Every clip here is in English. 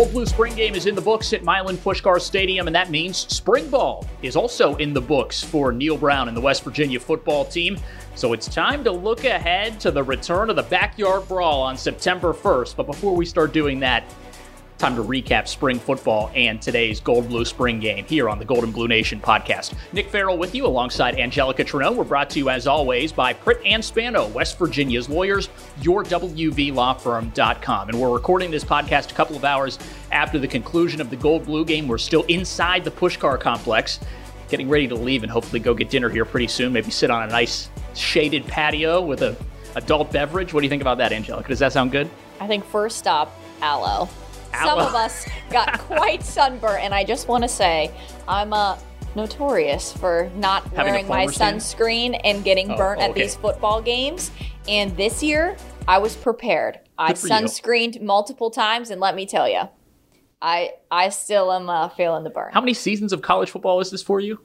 Gold Blue Spring Game is in the books at Milan Puskar Stadium, and that means Spring Ball is also in the books for Neal Brown and the West Virginia football team. So it's time to look ahead to the return of the backyard brawl on September 1st. But before we start doing that, Time to recap spring football and today's Gold Blue Spring game here on the Gold and Blue Nation podcast. Nick Farrell with you alongside Anjelica Trinone. We're brought to you as always by Pritt and Spano, West Virginia's lawyers, your yourwvlawfirm.com. And we're recording this podcast a couple of hours after the conclusion of the Gold Blue game. We're still inside the Puskar complex, getting ready to leave and hopefully go get dinner here pretty soon. Maybe sit on a nice shaded patio with a adult beverage. What do you think about that, Anjelica? Does that sound good? I think first stop, aloe some of us got quite sunburned, and I just want to say I'm uh, notorious for not Having wearing my sunscreen and getting oh, burnt okay. at these football games. And this year, I was prepared. I sunscreened you. multiple times, and let me tell you, I I still am uh, feeling the burn. How many seasons of college football is this for you?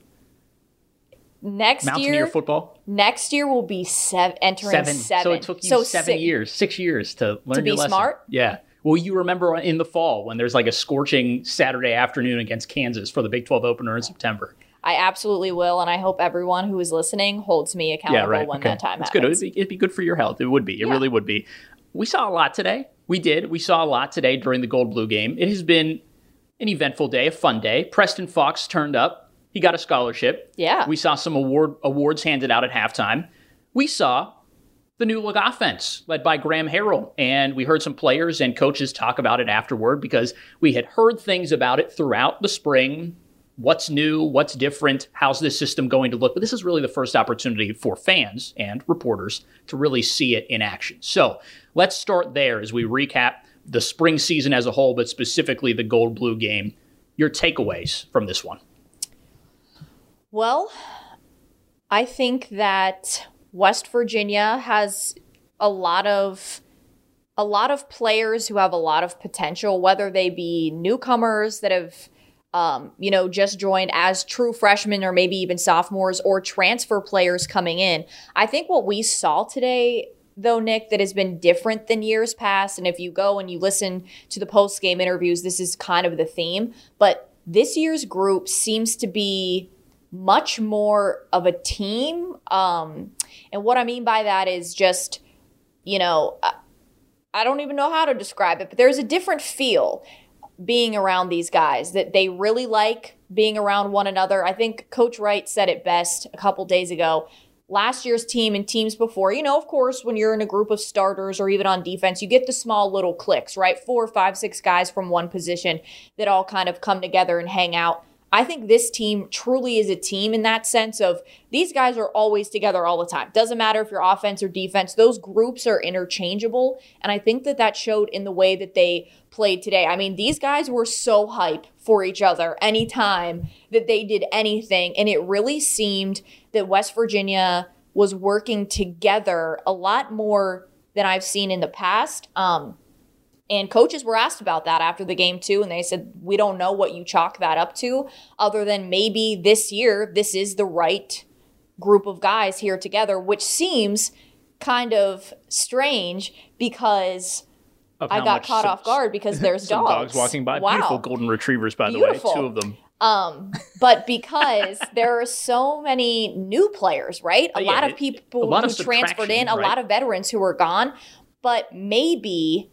Next Mountaineer year, football. Next year will be seven, entering seven. seven. So it took you so seven six, years, six years to learn to be smart. Yeah. Will you remember in the fall when there's like a scorching Saturday afternoon against Kansas for the Big 12 opener in September? I absolutely will, and I hope everyone who is listening holds me accountable yeah, right. when okay. that time It's happens. good. It'd be, it'd be, good for your health. It would be. It yeah. really would be. We saw a lot today. We did. We saw a lot today during the Gold Blue game. It has been an eventful day, a fun day. Preston Fox turned up. He got a scholarship. Yeah. We saw some award awards handed out at halftime. We saw the new look offense led by Graham Harrell. And we heard some players and coaches talk about it afterward because we had heard things about it throughout the spring. What's new? What's different? How's this system going to look? But this is really the first opportunity for fans and reporters to really see it in action. So let's start there as we recap the spring season as a whole, but specifically the gold blue game. Your takeaways from this one? Well, I think that West Virginia has a lot of a lot of players who have a lot of potential, whether they be newcomers that have um, you know, just joined as true freshmen or maybe even sophomores or transfer players coming in. I think what we saw today though Nick that has been different than years past and if you go and you listen to the post game interviews this is kind of the theme but this year's group seems to be much more of a team um, and what I mean by that is just, you know, I don't even know how to describe it, but there's a different feel being around these guys that they really like being around one another. I think Coach Wright said it best a couple days ago. Last year's team and teams before, you know, of course, when you're in a group of starters or even on defense, you get the small little clicks, right? Four, five, six guys from one position that all kind of come together and hang out. I think this team truly is a team in that sense of these guys are always together all the time. Doesn't matter if you're offense or defense, those groups are interchangeable. And I think that that showed in the way that they played today. I mean, these guys were so hype for each other anytime that they did anything. And it really seemed that West Virginia was working together a lot more than I've seen in the past. Um, and coaches were asked about that after the game, too. And they said, we don't know what you chalk that up to, other than maybe this year, this is the right group of guys here together, which seems kind of strange because I got caught some, off guard because there's dogs. dogs walking by. Wow. Beautiful golden retrievers, by Beautiful. the way, two of them. Um, but because there are so many new players, right? A uh, yeah, lot of people who transferred in, a lot of veterans who are gone, but maybe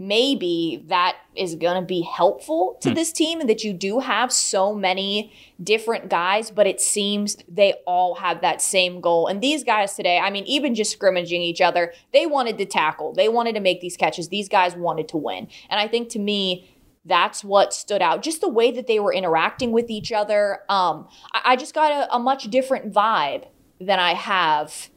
maybe that is going to be helpful to hmm. this team and that you do have so many different guys, but it seems they all have that same goal. And these guys today, I mean, even just scrimmaging each other, they wanted to tackle, they wanted to make these catches. These guys wanted to win. And I think to me, that's what stood out. Just the way that they were interacting with each other. Um, I, I just got a, a much different vibe than I have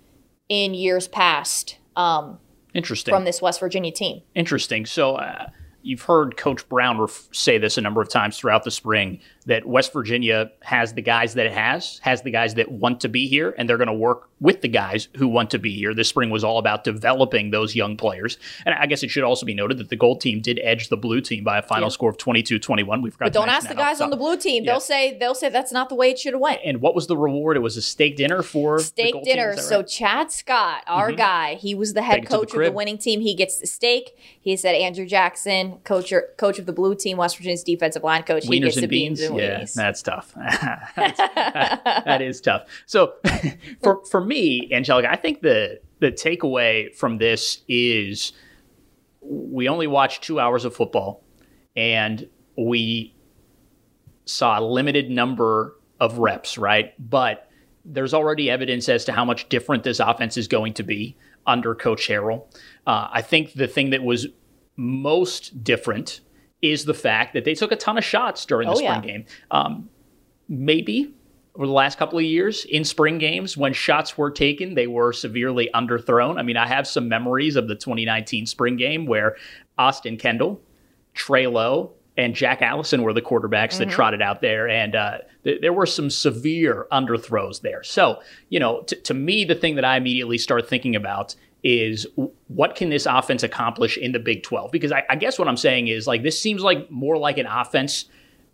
in years past. Um, Interesting. From this West Virginia team. Interesting. So uh, you've heard Coach Brown ref- say this a number of times throughout the spring that West Virginia has the guys that it has, has the guys that want to be here, and they're going to work with the guys who want to be here. This spring was all about developing those young players. And I guess it should also be noted that the gold team did edge the blue team by a final yeah. score of 22-21. We forgot But don't ask the guys on the blue team. Yeah. They'll say they'll say that's not the way it should have went. And what was the reward? It was a steak dinner for steak dinner. Right? So Chad Scott, our mm-hmm. guy, he was the head coach the of the winning team. He gets the steak. He said Andrew Jackson, coach coach of the blue team, West Virginia's defensive line coach. Wieners he gets the beans, beans. And yeah, that's tough. That's- that- that is tough. So for for me, Anjelica, I think the the takeaway from this is we only watched two hours of football, and we saw a limited number of reps, right? But there's already evidence as to how much different this offense is going to be under Coach Harrell. Uh, I think the thing that was most different is the fact that they took a ton of shots during the Oh, spring yeah. game. Um, maybe over the last couple of years in spring games when shots were taken they were severely underthrown i mean i have some memories of the 2019 spring game where austin kendall trey lowe and jack allison were the quarterbacks that trotted out there and uh, th- there were some severe underthrows there so you know t- to me the thing that i immediately start thinking about is what can this offense accomplish in the big 12 because I, I guess what i'm saying is like this seems like more like an offense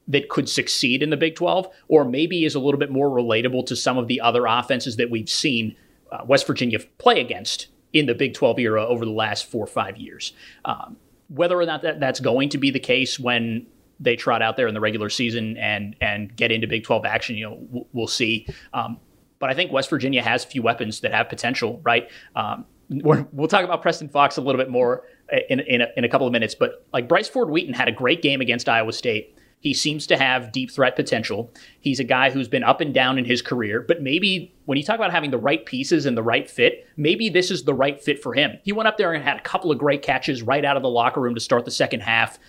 that could succeed in the Big 12, or maybe is a little bit more relatable to some of the other offenses that we've seen uh, West Virginia play against in the Big 12 era over the last four or five years. Um, whether or not that, that's going to be the case when they trot out there in the regular season and and get into Big 12 action, you know, w- we'll see. Um, but I think West Virginia has a few weapons that have potential, right? Um, we're, we'll talk about Preston Fox a little bit more in in a, in a couple of minutes, but like Bryce Ford Wheaton had a great game against Iowa State. He seems to have deep threat potential. He's a guy who's been up and down in his career, but maybe when you talk about having the right pieces and the right fit, maybe this is the right fit for him. He went up there and had a couple of great catches right out of the locker room to start the second half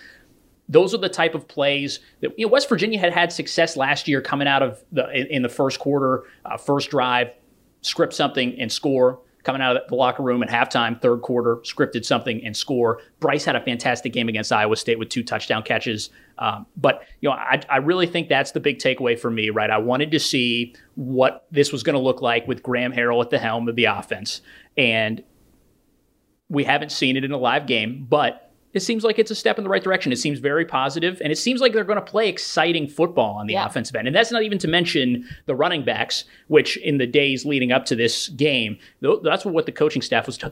those are the type of plays that you know West Virginia had had success last year coming out of the in, in the first quarter, uh, first drive, script something and score. Coming out of the locker room at halftime, third quarter, scripted something and score. Bryce had a fantastic game against Iowa State with two touchdown catches. Um, but you know, I, I really think that's the big takeaway for me. Right, I wanted to see what this was going to look like with Graham Harrell at the helm of the offense, and we haven't seen it in a live game, but it seems like it's a step in the right direction. It seems very positive, and it seems like they're going to play exciting football on the Yeah. offensive end. And that's not even to mention the running backs, which in the days leading up to this game, that's what the coaching staff was. T-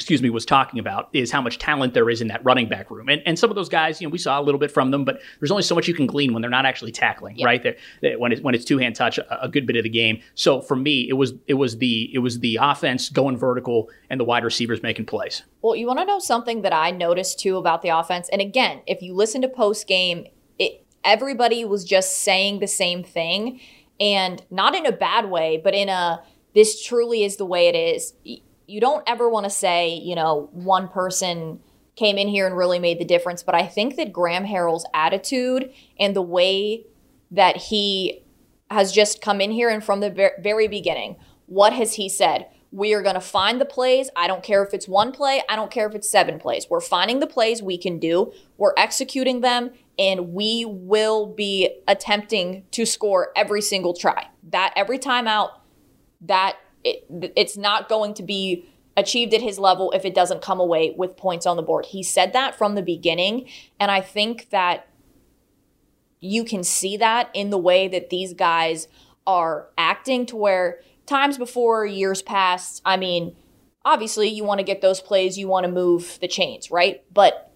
excuse me, was talking about is how much talent there is in that running back room. And, and some of those guys, you know, we saw a little bit from them, but there's only so much you can glean when they're not actually tackling, right? They're, when it's when it's two hand touch, a, a good bit of the game. So for me, it was it was the it was the offense going vertical and the wide receivers making plays. Well, you want to know something that I noticed too about the offense? And again, if you listen to post game, it everybody was just saying the same thing, and not in a bad way, but in a this truly is the way it is. You don't ever want to say, you know, one person came in here and really made the difference, but I think that Graham Harrell's attitude and the way that he has just come in here and from the very beginning, what has he said? We are going to find the plays. I don't care if it's one play. I don't care if it's seven plays. We're finding the plays we can do. We're executing them, and we will be attempting to score every single try. That every time out, that it, it's not going to be achieved at his level if it doesn't come away with points on the board. He said that from the beginning, and I think that you can see that in the way that these guys are acting to where times before years past i mean obviously you want to get those plays you want to move the chains right but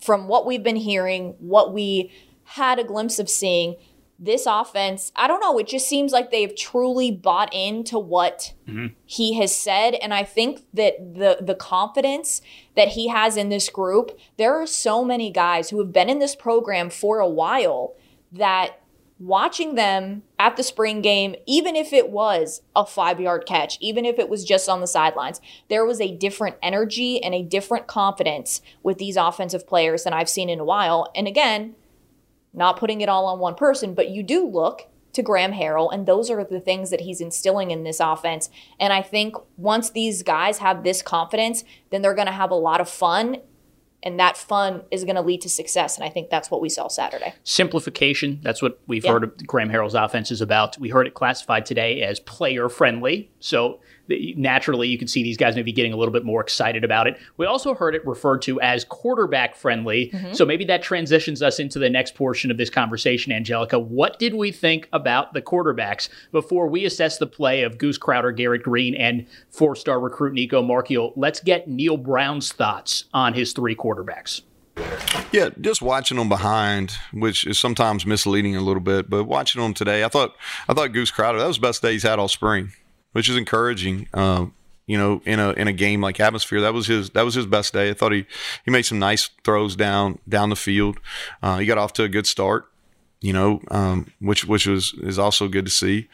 from what we've been hearing what we had a glimpse of seeing this offense i don't know it just seems like they've truly bought into what mm-hmm. he has said and i think that the the confidence that he has in this group there are so many guys who have been in this program for a while that watching them at the spring game even if it was a 5 yard catch even if it was just on the sidelines there was a different energy and a different confidence with these offensive players than I've seen in a while. And again not putting it all on one person, but you do look to Graham Harrell, and those are the things that he's instilling in this offense. And I think once these guys have this confidence, then they're going to have a lot of fun, and that fun is going to lead to success. And I think that's what we saw Saturday. Simplification. That's what we've Yeah. heard of Graham Harrell's offense is about. We heard it classified today as player friendly. So naturally you can see these guys maybe getting a little bit more excited about it. We also heard it referred to as quarterback friendly. Mm-hmm. So maybe that transitions us into the next portion of this conversation, Anjelica. What did we think about the quarterbacks before we assess the play of Goose Crowder, Garrett Greene, and four star recruit Nicco Marchiol? Let's get Neal Brown's thoughts on his three quarterbacks. Yeah, just watching them behind, which is sometimes misleading a little bit, but watching them today, I thought I thought Goose Crowder that was the best day he's had all spring which is encouraging. Um, you know, in a in a game like atmosphere, that was his that was his best day. I thought he he made some nice throws down down the field. Uh, he got off to a good start. You know, um, which which was is also good to see.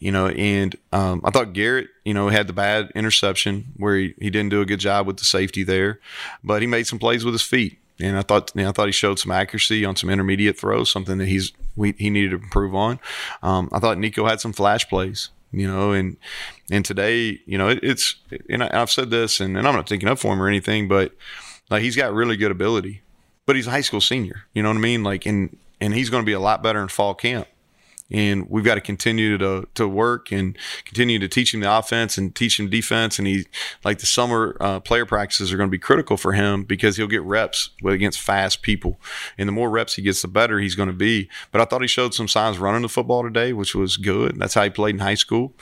You know, and um, I thought Garrett, you know, had the bad interception where he, he didn't do a good job with the safety there, but he made some plays with his feet and I thought you know, I thought he showed some accuracy on some intermediate throws, something that he's we, he needed to improve on. Um, I thought Nicco had some flash plays you know, and and today, you know, it, it's and I, have said this, and, and I'm not taking up for him or anything, but like he's got really good ability, but he's a high school senior, you know what I mean? Like, and and he's going to be a lot better in fall camp and we've got to continue to to work and continue to teach him the offense and teach him defense. And he like the summer uh, player practices are going to be critical for him because he'll get reps against fast people, and the more reps he gets, the better he's going to be. But I thought he showed some signs running the football today, which was good. That's how he played in high school.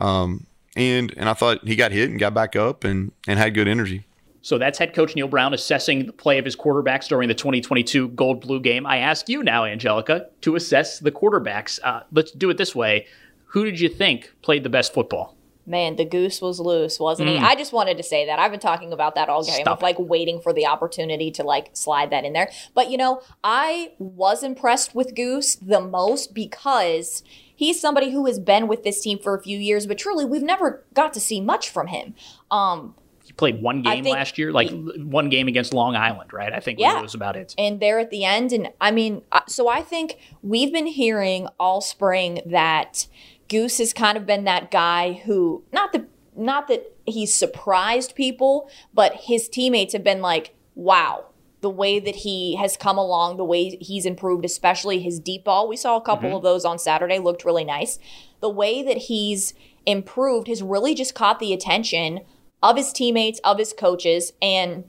Um, and and I thought he got hit and got back up and and had good energy. So that's head coach Neal Brown assessing the play of his quarterbacks during the 2022 Gold Blue game. I ask you now, Anjelica, to assess the quarterbacks. Uh, let's do it this way. Who did you think played the best football? Man, the goose was loose, wasn't mm. he? I just wanted to say that. I've been talking about that all game. Stop. Of like waiting for the opportunity to like slide that in there. But you know, I was impressed with Goose the most because he's somebody who has been with this team for a few years, but truly we've never got to see much from him. Um, played one game last year, like one game against Long Island, right? I think yeah. was about it. And there at the end, and I mean, so I think we've been hearing all spring that Goose has kind of been that guy who, not the, not that he's surprised people, but his teammates have been like, "Wow, the way that he has come along, the way he's improved, especially his deep ball. We saw a couple mm-hmm. of those on Saturday, looked really nice. The way that he's improved has really just caught the attention of his teammates, of his coaches. And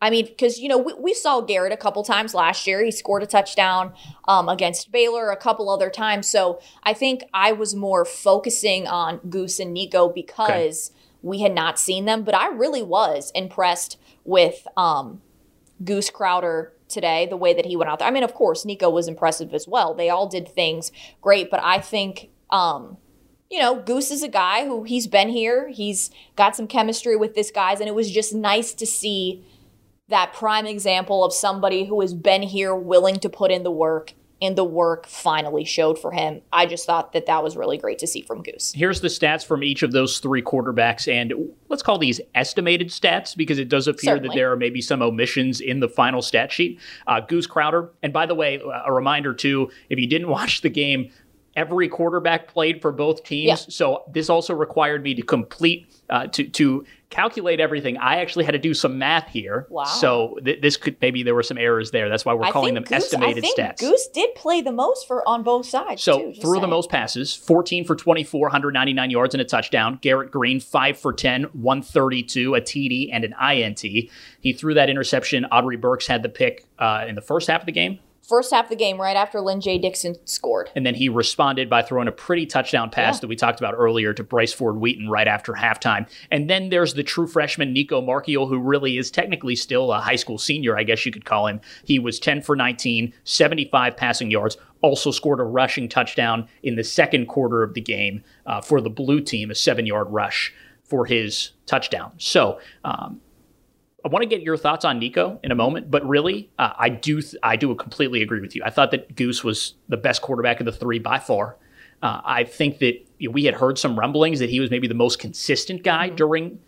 I mean, because, you know, we, we, saw Garrett a couple times last year. He scored a touchdown um, against Baylor a couple other times. So I think I was more focusing on Goose and Nicco because okay. we had not seen them. But I really was impressed with um, Goose Crowder today, the way that he went out there. I mean, of course, Nicco was impressive as well. They all did things great. But I think. Um, you know, Goose is a guy who he's been here. He's got some chemistry with this guys, and it was just nice to see that prime example of somebody who has been here, willing to put in the work, and the work finally showed for him. I just thought that that was really great to see from Goose. Here's the stats from each of those three quarterbacks, and let's call these estimated stats because it does appear Certainly. that there are maybe some omissions in the final stat sheet. Uh, Goose Crowder, and by the way, a reminder too, if you didn't watch the game, every quarterback played for both teams. Yeah. So this also required me to complete uh, to to calculate everything. I actually had to do some math here. Wow. So th- this could maybe there were some errors there. That's why we're I calling them Goose, estimated I think stats. Goose did play the most for on both sides. So too, threw the most passes, 14 for 24, 199 yards and a touchdown. Garrett Greene 5 for 10, 132, a TD and an INT. He threw that interception. Aubrey Burks had the pick uh, in the first half of the game first half of the game right after Lyn-J Dixon scored. And then he responded by throwing a pretty touchdown pass yeah. that we talked about earlier to Bryce Ford Wheaton right after halftime. And then there's the true freshman Nicco Marchiol, who really is technically still a high school senior, I guess you could call him. He was 10 for 19, 75 passing yards, also scored a rushing touchdown in the second quarter of the game uh, for the blue team, a seven yard rush for his touchdown. So, um, I want to get your thoughts on Nicco in a moment, but really, uh, I do th- I do completely agree with you. I thought that Goose was the best quarterback of the three by far. Uh, I think that you know, we had heard some rumblings that he was maybe the most consistent guy mm-hmm. during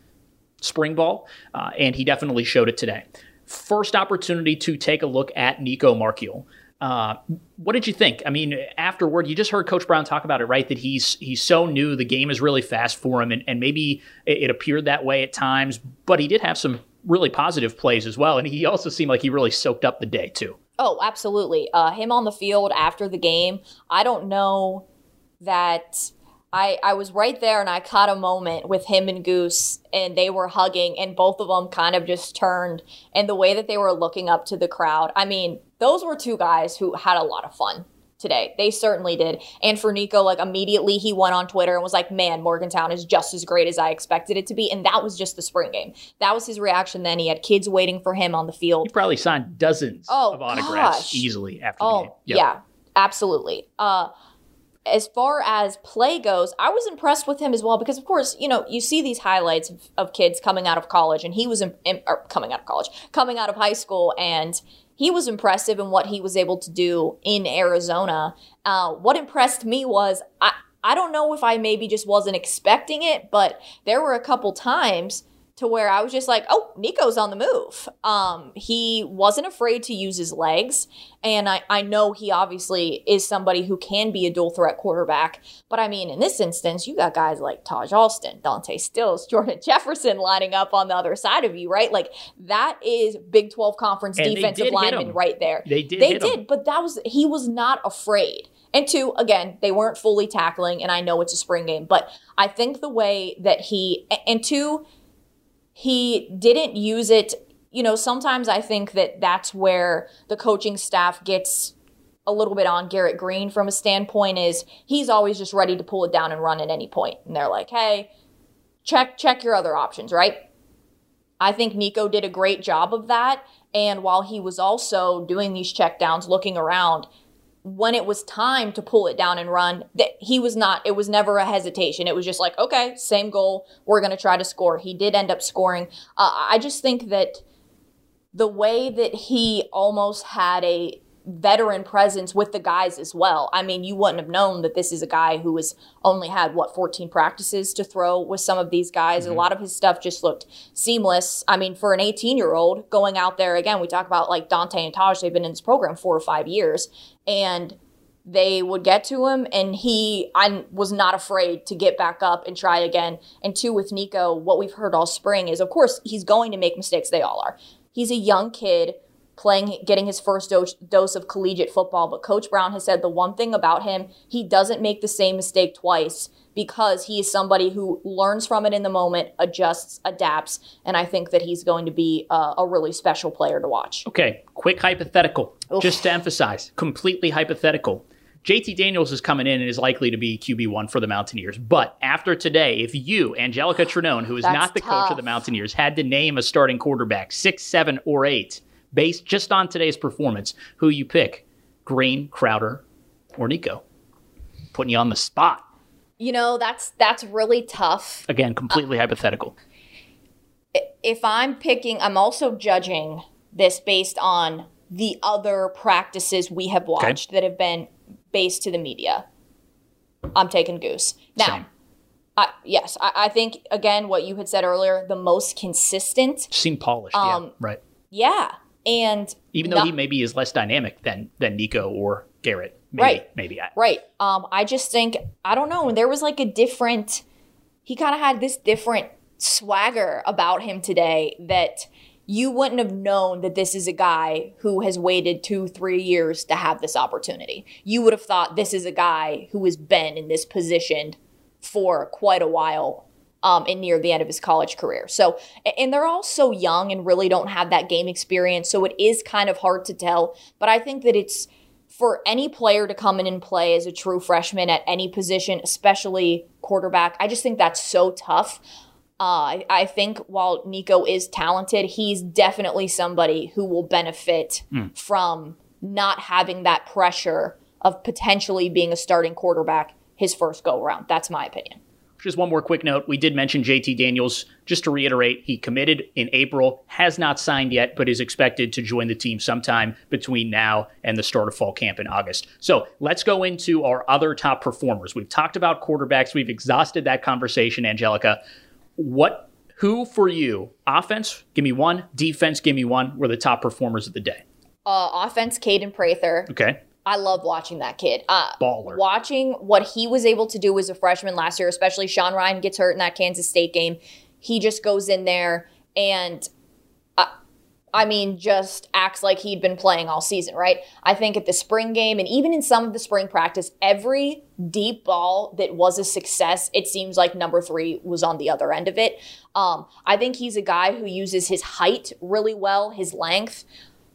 spring ball, uh, and he definitely showed it today. First opportunity to take a look at Nicco Marchiol. Uh, what did you think? I mean, afterward, you just heard Coach Brown talk about it, right? That he's he's so new, the game is really fast for him, and, and maybe it, it appeared that way at times, but he did have some really positive plays as well. And he also seemed like he really soaked up the day too. Oh, absolutely. Uh, him on the field after the game, I don't know that I, I was right there and I caught a moment with him and Goose and they were hugging and both of them kind of just turned and the way that they were looking up to the crowd. I mean, those were two guys who had a lot of fun today. They certainly did. And for Nicco, like immediately he went on Twitter and was like, man, Morgantown is just as great as I expected it to be. And that was just the spring game. That was his reaction then. He had kids waiting for him on the field. He probably signed dozens Oh, of autographs gosh. easily after the Oh, game. Yep. yeah, absolutely. Uh, as far as play goes, I was impressed with him as well because, of course, you know, you see these highlights of, of kids coming out of college, and he was in, in, coming out of college, coming out of high school, and he was impressive in what he was able to do in Arizona. Uh, what impressed me was I. I don't know if I maybe just wasn't expecting it, but there were a couple times to where I was just like, oh, Nicco's on the move. Um, he wasn't afraid to use his legs. And I, I know he obviously is somebody who can be a dual threat quarterback. But I mean, in this instance, you got guys like Taj Alston, Dante Stills, Jordan Jefferson lining up on the other side of you, right? Like that is Big 12 conference And defensive did lineman right there. They did They hit him. did, but that was he was not afraid. And two, again, they weren't fully tackling, and I know it's a spring game, but I think the way that he and two, he didn't use it. You know, sometimes I think that that's where the coaching staff gets a little bit on Garrett Greene from a standpoint is he's always just ready to pull it down and run at any point. And they're like, hey, check check your other options, right? I think Nicco did a great job of that. And while he was also doing these check downs, looking around, when it was time to pull it down and run, that he was not, it was never a hesitation. It was just like, okay, same goal. We're going to try to score. He did end up scoring. Uh, I just think that the way that he almost had a veteran presence with the guys as well. I mean, you wouldn't have known that this is a guy who has only had what 14 practices to throw with some of these guys. A mm-hmm. lot of his stuff just looked seamless. I mean, for an 18-year-old going out there again, we talk about like Dante and Taj, they've been in this program 4 or 5 years and they would get to him and he I was not afraid to get back up and try again. And two with Nicco, what we've heard all spring is of course he's going to make mistakes, they all are. He's a young kid playing getting his first dose, dose of collegiate football, but coach Brown has said the one thing about him, he doesn't make the same mistake twice because he is somebody who learns from it in the moment, adjusts, adapts, and I think that he's going to be a, a really special player to watch. Okay, quick hypothetical, just to emphasize, completely hypothetical. JT Daniels is coming in and is likely to be QB1 for the Mountaineers. But after today, if you, Anjelica Trinone, who is not the coach of the Mountaineers, had to name a starting quarterback, six, seven, or eight, based just on today's performance, who you pick? Greene, Crowder, or Nicco? Putting you on the spot. You know, that's that's really tough. Again, completely hypothetical. if I'm picking, I'm also judging this based on the other practices we have watched that have been based to the media. I'm taking Goose. Now, Same. I, yes, I, I think, again, what you had said earlier, the most consistent. Seemed polished, Um, yeah, right. Yeah. And Even though not- he maybe is less dynamic than than Nicco or Garrett. Maybe, Right. Maybe. I, Right. Um, I just think I don't know. There was like a different. He kind of had this different swagger about him today that you wouldn't have known that this is a guy who has waited two, three years to have this opportunity. You would have thought this is a guy who has been in this position for quite a while. Um, and near the end of his college career. So, and they're all so young and really don't have that game experience. So it is kind of hard to tell. But I think that it's for any player to come in and play as a true freshman at any position, especially quarterback, I just think that's so tough. Uh, I, I think while Nicco is talented, he's definitely somebody who will benefit from not having that pressure of potentially being a starting quarterback his first go around. That's my opinion. Just one more quick note. We did mention JT Daniels. Just to reiterate, he committed in April, has not signed yet, but is expected to join the team sometime between now and the start of fall camp in August. So let's go into our other top performers. We've talked about quarterbacks. We've exhausted that conversation, Anjelica. What, who for you, offense, give me one, defense, give me one, were the top performers of the day? Uh, offense, Kaden Prather. Okay. I love watching that kid. Uh, Baller. Watching what he was able to do as a freshman last year, especially Sean Ryan gets hurt in that Kansas State game. He just goes in there and uh, I mean, just acts like he'd been playing all season, right? I think at the spring game and even in some of the spring practice, every deep ball that was a success, it seems like number three was on the other end of it. Um, I think he's a guy who uses his height really well, his length.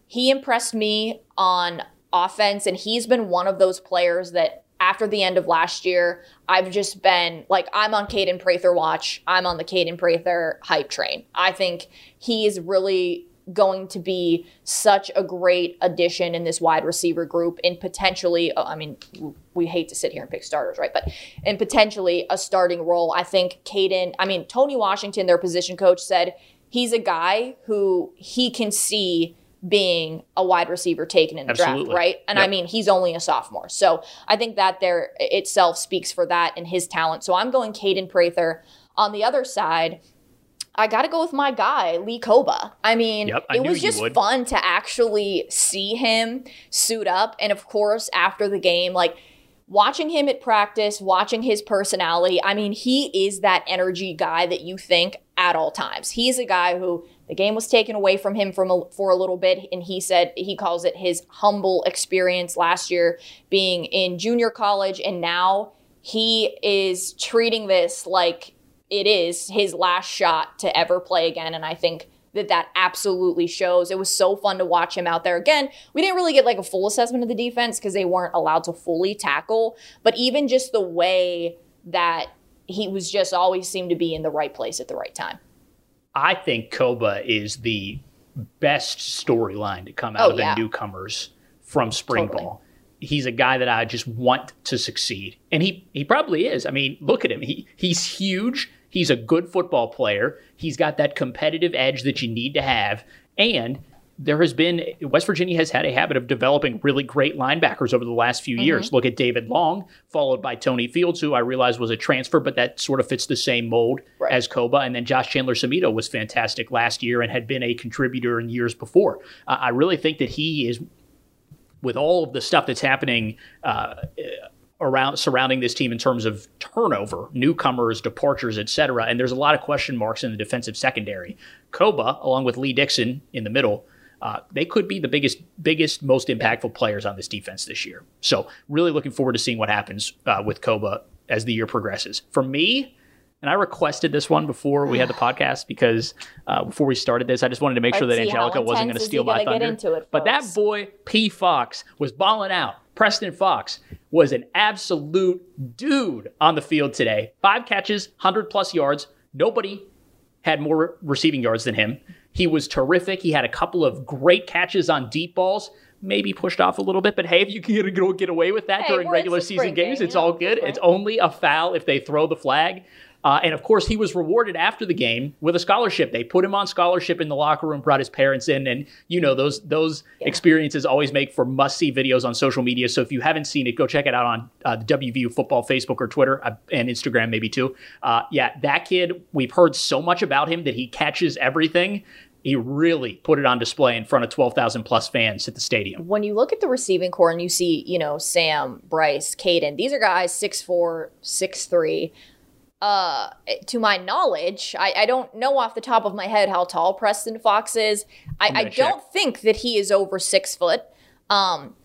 He impressed me on offense, and he's been one of those players that after the end of last year, I've just been like, I'm on Kaden Prather watch. I'm on the Kaden Prather hype train. I think he is really going to be such a great addition in this wide receiver group and potentially uh, I mean we hate to sit here and pick starters right but and potentially a starting role I think Kaden I mean Tony Washington their position coach said he's a guy who he can see being a wide receiver taken in the Absolutely. draft right and Yep. I mean he's only a sophomore so I think that there itself speaks for that and his talent so I'm going Kaden Prather on the other side I got to go with my guy, Lee Kpogba. I mean, Yep, I it was just would. fun to actually see him suit up. And of course, after the game, like watching him at practice, watching his personality, I mean, he is that energy guy that you think at all times. He's a guy who the game was taken away from him from a, for a little bit. And he said he calls it his humble experience last year being in junior college. And now he is treating this like it is his last shot to ever play again. And I think that that absolutely shows. It was so fun to watch him out there. Again, we didn't really get like a full assessment of the defense because they weren't allowed to fully tackle, but even just the way that he was just always seemed to be in the right place at the right time. I think Kpogba is the best storyline to come out Oh, of the newcomers from spring Totally. ball. He's a guy that I just want to succeed. And he he probably is. I mean, look at him. He he's huge. He's a good football player. He's got that competitive edge that you need to have. And there has been West Virginia has had a habit of developing really great linebackers over the last few years. Look at David Long, followed by Tony Fields, who I realize was a transfer, but that sort of fits the same mold Right. as Kpogba. And then Josh Chandler Semedo was fantastic last year and had been a contributor in years before. Uh, I really think that he is, with all of the stuff that's happening uh, around surrounding this team in terms of turnover, newcomers, departures, etc. and there's a lot of question marks in the defensive secondary. Kpogba, along with Lee Dixon in the middle, uh, they could be the biggest, biggest, most impactful players on this defense this year. So, really looking forward to seeing what happens uh, with Kpogba as the year progresses. For me, and I requested this one before we had the podcast because uh, before we started this, I just wanted to make sure that Let's see, how Anjelica wasn't going to steal my thunder. it, but that boy P Fox was balling out. Preston Fox was an absolute dude on the field today. Five catches, 100 plus yards. Nobody had more receiving yards than him. He was terrific. He had a couple of great catches on deep balls. Maybe pushed off a little bit, but hey, if you can get, away with that Hey, during well, regular season games, game, it's know, all good. It's only a foul if they throw the flag. Uh, and of course, he was rewarded after the game with a scholarship. They put him on scholarship in the locker room, brought his parents in, and you know those those experiences always make for must see videos on social media. So if you haven't seen it, go check it out on uh, the WVU Football Facebook or Twitter uh, and Instagram maybe too. Uh, yeah, that kid. We've heard so much about him that he catches everything. He really put it on display in front of twelve thousand plus fans at the stadium. When you look at the receiving corps and you see, you know, Sam, Bryce, Kaden, these are guys 6'4, 6'3. Uh, to my knowledge, I, I don't know off the top of my head how tall Preston Fox is. I, I don't think that he is over six foot. Um,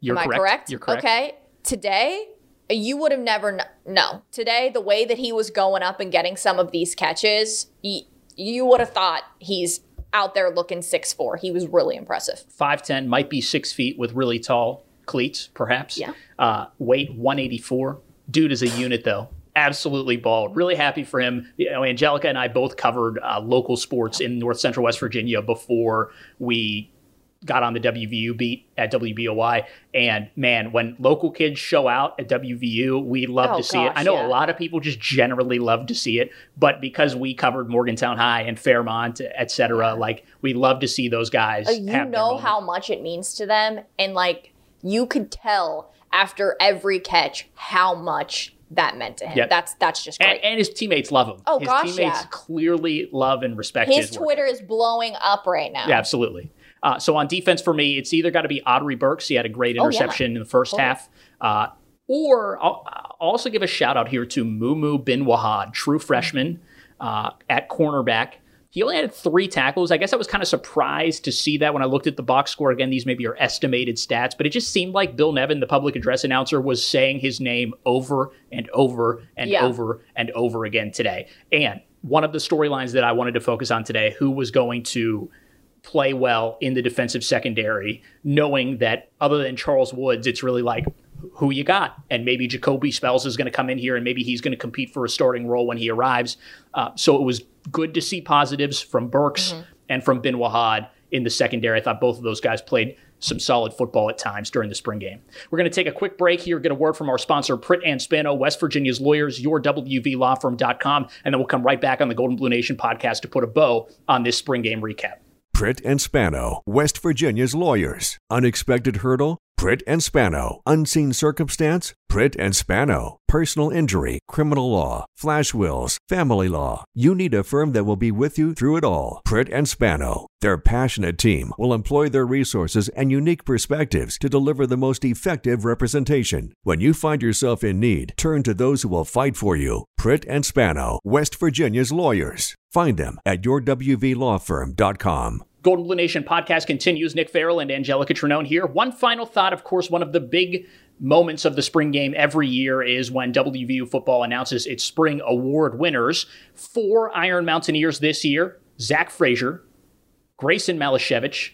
You're Am correct. I correct? You're correct. Okay. Today, you would have never kn- no. Today, the way that he was going up and getting some of these catches, y- you would have thought he's out there looking six four. He was really impressive. 5'10, might be six feet with really tall cleats, perhaps. Yeah. Uh, weight 184. Dude is a unit, though. Absolutely bald. Really happy for him. You know, Anjelica and I both covered uh, local sports in North Central West Virginia before we got on the WVU beat at WBOY. And man, when local kids show out at WVU, we love Oh, to see it. I know yeah. a lot of people just generally love to see it, but because we covered Morgantown High and Fairmont, et cetera, like we love to see those guys. Uh, you know how much it means to them, and like you could tell after every catch how much that meant to him. Yep. That's that's just And, great. and his teammates love him. Oh, his gosh, teammates yeah. clearly love and respect his, His work. Twitter is blowing up right now. Yeah, absolutely. Uh, so on defense for me, it's either got to be Aubrey Burks. He had a great Oh, yeah. interception in the first Totally. half. Uh, or I'll, I'll also give a shout out here to Mumu Bin Wahad, true freshman uh, at cornerback. He only had three tackles. I guess I was kind of surprised to see that when I looked at the box score. Again, these maybe are estimated stats, but it just seemed like Bill Nevin, the public address announcer, was saying his name over and over and Yeah. over and over again today. And one of the storylines that I wanted to focus on today, who was going to play well in the defensive secondary, knowing that other than Charles Woods, it's really like who you got. And maybe Jacoby Spells is going to come in here and maybe he's going to compete for a starting role when he arrives. Uh, so it was good to see positives from Burks and from Bin Wahad in the secondary. I thought both of those guys played some solid football at times during the spring game. We're going to take a quick break here, get a word from our sponsor, Pritt and Spano, West Virginia's lawyers, your WVLawFirm.com, and then we'll come right back on the Gold and Blue Nation podcast to put a bow on this spring game recap. Pritt and Spano, West Virginia's lawyers. Unexpected hurdle? Pritt and Spano. Unseen circumstance? Pritt and Spano. Personal injury, criminal law, flash wills, family law. You need a firm that will be with you through it all. Pritt and Spano. Their passionate team will employ their resources and unique perspectives to deliver the most effective representation. When you find yourself in need, turn to those who will fight for you. Pritt and Spano, West Virginia's lawyers. Find them at yourwvlawfirm.com. Gold and Blue Nation podcast continues. Nick Farrell and Anjelica Trinone here. One final thought, of course, one of the big moments of the spring game every year is when WVU football announces its spring award winners. Four Iron Mountaineers this year Zach Frazier, Grayson Malashevich,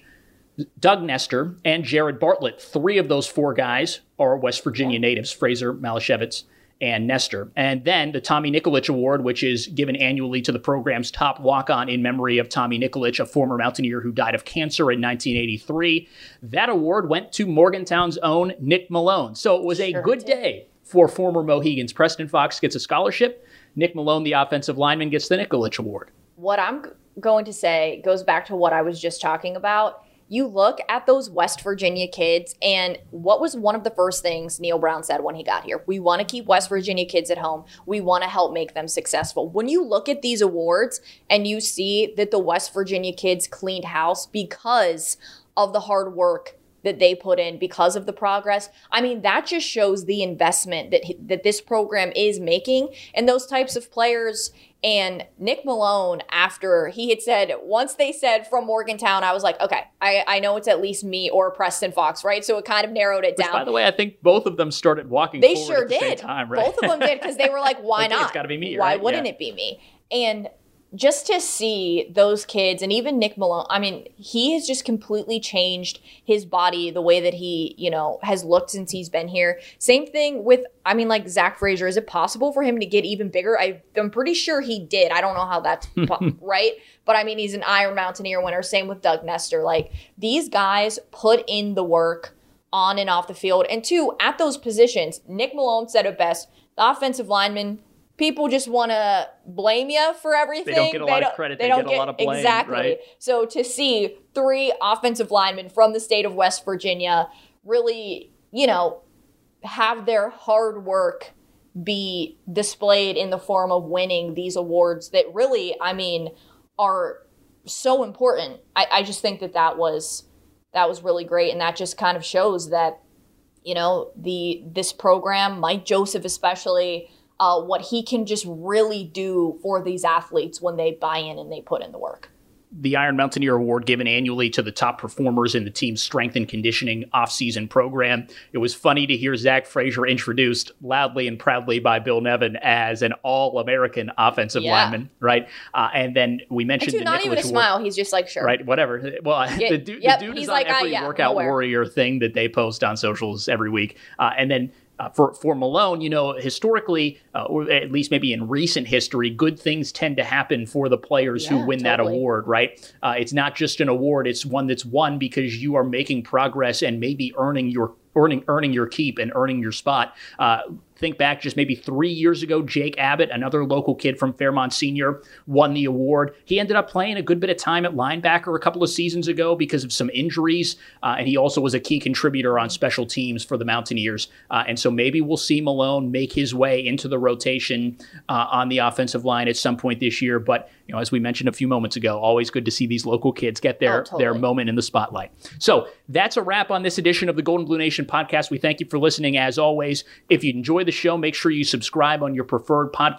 Doug Nester, and Jared Bartlett. Three of those four guys are West Virginia natives Frazier, Malashevich, and Nester. And then the Tommy Nickolich Award, which is given annually to the program's top walk on in memory of Tommy Nickolich, a former Mountaineer who died of cancer in 1983. That award went to Morgantown's own Nick Malone. So it was a Sure good day for former Mohigans. Preston Fox gets a scholarship. Nick Malone, the offensive lineman, gets the Nickolich Award. what I'm going to say goes back to what I was just talking about. You look at those West Virginia kids, and what was one of the first things Neal Brown said when he got here? We want to keep West Virginia kids at home. We want to help make them successful. When you look at these awards and you see that the West Virginia kids cleaned house because of the hard work that they put in because of the progress. I mean, that just shows the investment that that this program is making and those types of players. And Nick Malone, after he had said, once they said from Morgantown, I was like, okay, I, I know it's at least me or Preston Fox, right? So it kind of narrowed it Which, down. by the way, I think both of them started walking They sure at the did. same time, right? Both of them did because they were like, "Why Okay, it's not? gotta be me, Why right? wouldn't Yeah. it be me?" And just to see those kids and even Nick Malone, I mean, he has just completely changed his body, the way that he, you know, has looked since he's been here. Same thing with, I mean, like Zach Frazier. Is it possible for him to get even bigger? I, I'm pretty sure he did. I don't know how that's right, but I mean, he's an Iron Mountaineer winner. Same with Doug Nester. Like these guys put in the work on and off the field. And two, at those positions, Nick Malone said it best the offensive linemen, people just want to blame you for everything. They don't get a lot of credit, they don't get a lot of blame, Exactly. right? So to see three offensive linemen from the state of West Virginia really, you know, have their hard work be displayed in the form of winning these awards that really, I mean, are so important. I, I just think that that was that was really great, and that just kind of shows that you know the this program, Mike Joseph especially, uh, what he can just really do for these athletes when they buy in and they put in the work. the Iron Mountaineer Award given annually to the top performers in the team's strength and conditioning off-season program. It was funny to hear Zach Frazier introduced loudly and proudly by Bill Nevin as an All-American offensive Yeah. lineman, right? Uh, and then we mentioned too, the not even a Award. smile. He's just like, sure. Right, whatever. Well, Yeah, the, dude, yep, the dude he's is like, on ah, every yeah, workout nowhere. warrior thing that they post on socials every week. Uh, and then uh, for for Malone, you know, historically, uh, or at least maybe in recent history, good things tend to happen for the players who Yeah, win that award. Right? Uh, it's not just an award; it's one that's won because you are making progress and maybe earning your earning earning your keep and earning your spot. Think back just maybe three years ago, Jake Abbott, another local kid from Fairmont Senior, won the award. He ended up playing a good bit of time at linebacker a couple of seasons ago because of some injuries, uh, and he also was a key contributor on special teams for the Mountaineers. Uh, and so maybe we'll see Malone make his way into the rotation uh, on the offensive line at some point this year. But you know, as we mentioned a few moments ago, always good to see these local kids get their Oh, totally. their moment in the spotlight. So that's a wrap on this edition of the Gold and Blue Nation podcast. We thank you for listening as always. If you enjoy the show, make sure you subscribe on your preferred pod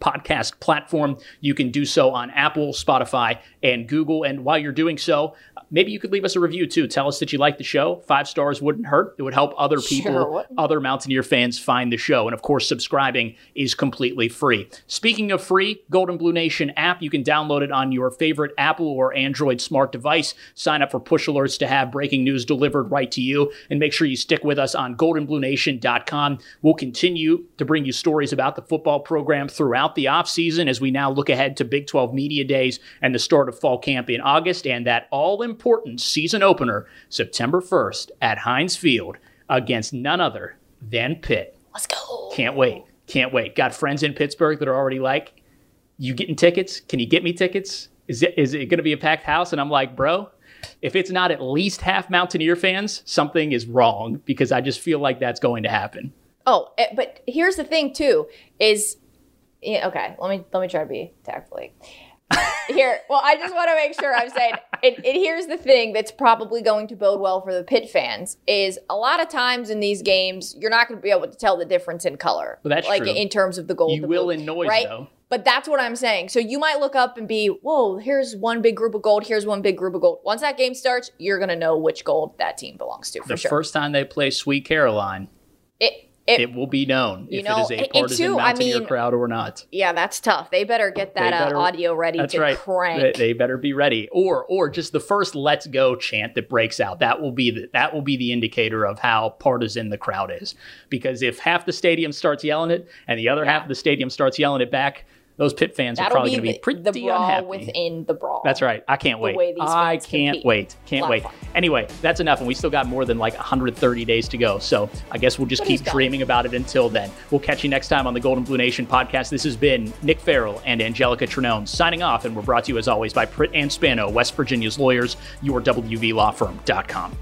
podcast platform. You can do so on Apple, Spotify, and Google. And while you're doing so, maybe you could leave us a review too. Tell us that you like the show. Five stars wouldn't hurt. It would help other people, Sure. other Mountaineer fans find the show. And of course, subscribing is completely free. Speaking of free, Gold and Blue Nation app, you can download it on your favorite Apple or Android smart device. Sign up for push alerts to have breaking news delivered right to you. And make sure you stick with us on goldenbluenation.com. We'll continue to bring you stories about the football program throughout the offseason as we now look ahead to Big 12 Media Days and the start of fall camp in August and that all important season opener September 1st at Heinz Field against none other than Pitt. Let's go. Can't wait. Can't wait. Got friends in Pittsburgh that are already like, you getting tickets? Can you get me tickets? Is it, is it going to be a packed house? And I'm like, bro, if it's not at least half Mountaineer fans, something is wrong because I just feel like that's going to happen. Oh, eh, but here's the thing too is okay, let me let me try to be tactfully. Here, well, I just want to make sure I'm saying it, it. Here's the thing that's probably going to bode well for the Pitt fans is a lot of times in these games you're not going to be able to tell the difference in color, Well, that's like true. in terms of the gold. You the will blue, in noise, right? though. But that's what I'm saying. So you might look up and be, whoa, here's one big group of gold. Here's one big group of gold. Once that game starts, you're going to know which gold that team belongs to for The sure. first time they play Sweet Caroline, it, it, it will be known if know, it is a partisan two, I Mountaineer mean- crowd or not. yeah, that's tough. They better get that They uh, audio ready That's to right. crank. They, they better be ready, or or just the first "Let's go" chant that breaks out. That will be the that will be the indicator of how partisan the crowd is. Because if half the stadium starts yelling it and the other half of the stadium starts yelling it back, those Pitt fans are That'll probably going to be pretty the brawl unhappy. within the brawl. That's right. I can't wait. I can't compete. wait. Can't wait. fun. Anyway, that's enough, and we still got more than like 130 days to go. So I guess we'll just But keep dreaming about it until then. We'll catch you next time on the Gold and Blue Nation podcast. This has been Nick Farrell and Anjelica Trinone signing off, and we're brought to you as always by Pritt and Spano, West Virginia's lawyers, your WVLawFirm.com.